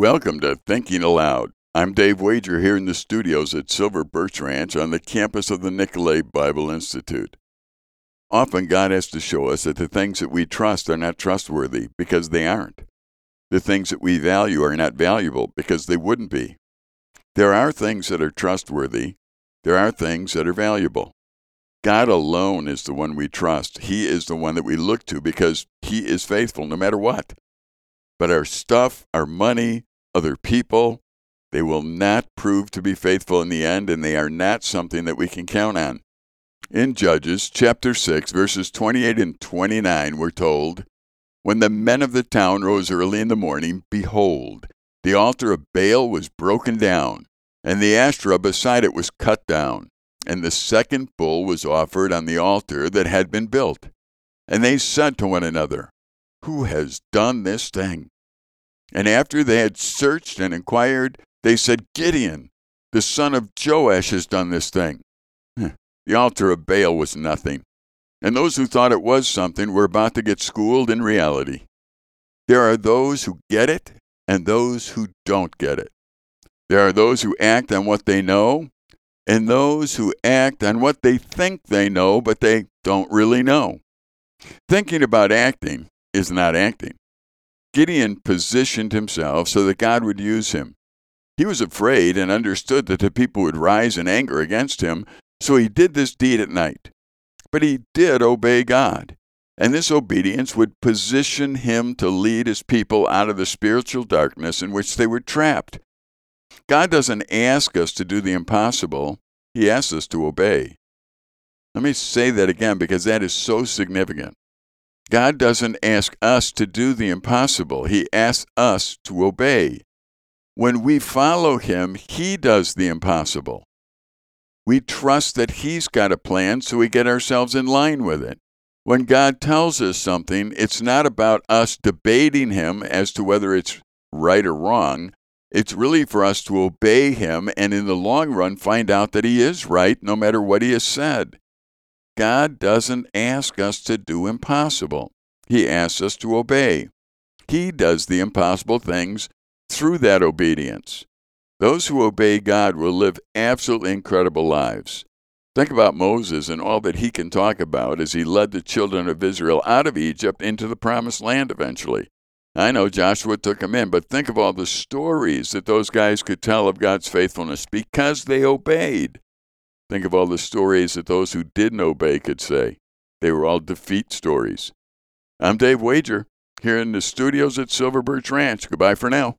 Welcome to Thinking Aloud. I'm Dave Wager here in the studios at Silver Birch Ranch on the campus of the Nicolet Bible Institute. Often God has to show us that the things that we trust are not trustworthy because they aren't. The things that we value are not valuable because they wouldn't be. There are things that are trustworthy, there are things that are valuable. God alone is the one we trust. He is the one that we look to because He is faithful no matter what. But our stuff, our money, other people, they will not prove to be faithful in the end, and they are not something that we can count on. In Judges chapter 6, verses 28 and 29, we're told, When the men of the town rose early in the morning, behold, the altar of Baal was broken down, and the Asherah beside it was cut down and the second bull was offered on the altar that had been built. And they said to one another, Who has done this thing? And after they had searched and inquired, they said, Gideon, the son of Joash, has done this thing. The altar of Baal was nothing, and those who thought it was something were about to get schooled in reality. There are those who get it and those who don't get it. There are those who act on what they know, and those who act on what they think they know, but they don't really know. Thinking about acting is not acting. Gideon positioned himself so that God would use him. He was afraid and understood that the people would rise in anger against him, so he did this deed at night. But he did obey God, and this obedience would position him to lead his people out of the spiritual darkness in which they were trapped. God doesn't ask us to do the impossible, He asks us to obey. Let me say that again because that is so significant. God doesn't ask us to do the impossible, He asks us to obey. When we follow Him, He does the impossible. We trust that He's got a plan, so we get ourselves in line with it. When God tells us something, it's not about us debating Him as to whether it's right or wrong. It's really for us to obey him and in the long run find out that he is right no matter what he has said. God doesn't ask us to do impossible, he asks us to obey. He does the impossible things through that obedience. Those who obey God will live absolutely incredible lives. Think about Moses and all that he can talk about as he led the children of Israel out of Egypt into the promised land eventually. I know Joshua took them in, but think of all the stories that those guys could tell of God's faithfulness because they obeyed. Think of all the stories that those who didn't obey could say. They were all defeat stories. I'm Dave Wager, here in the studios at Silver Birch Ranch. Goodbye for now.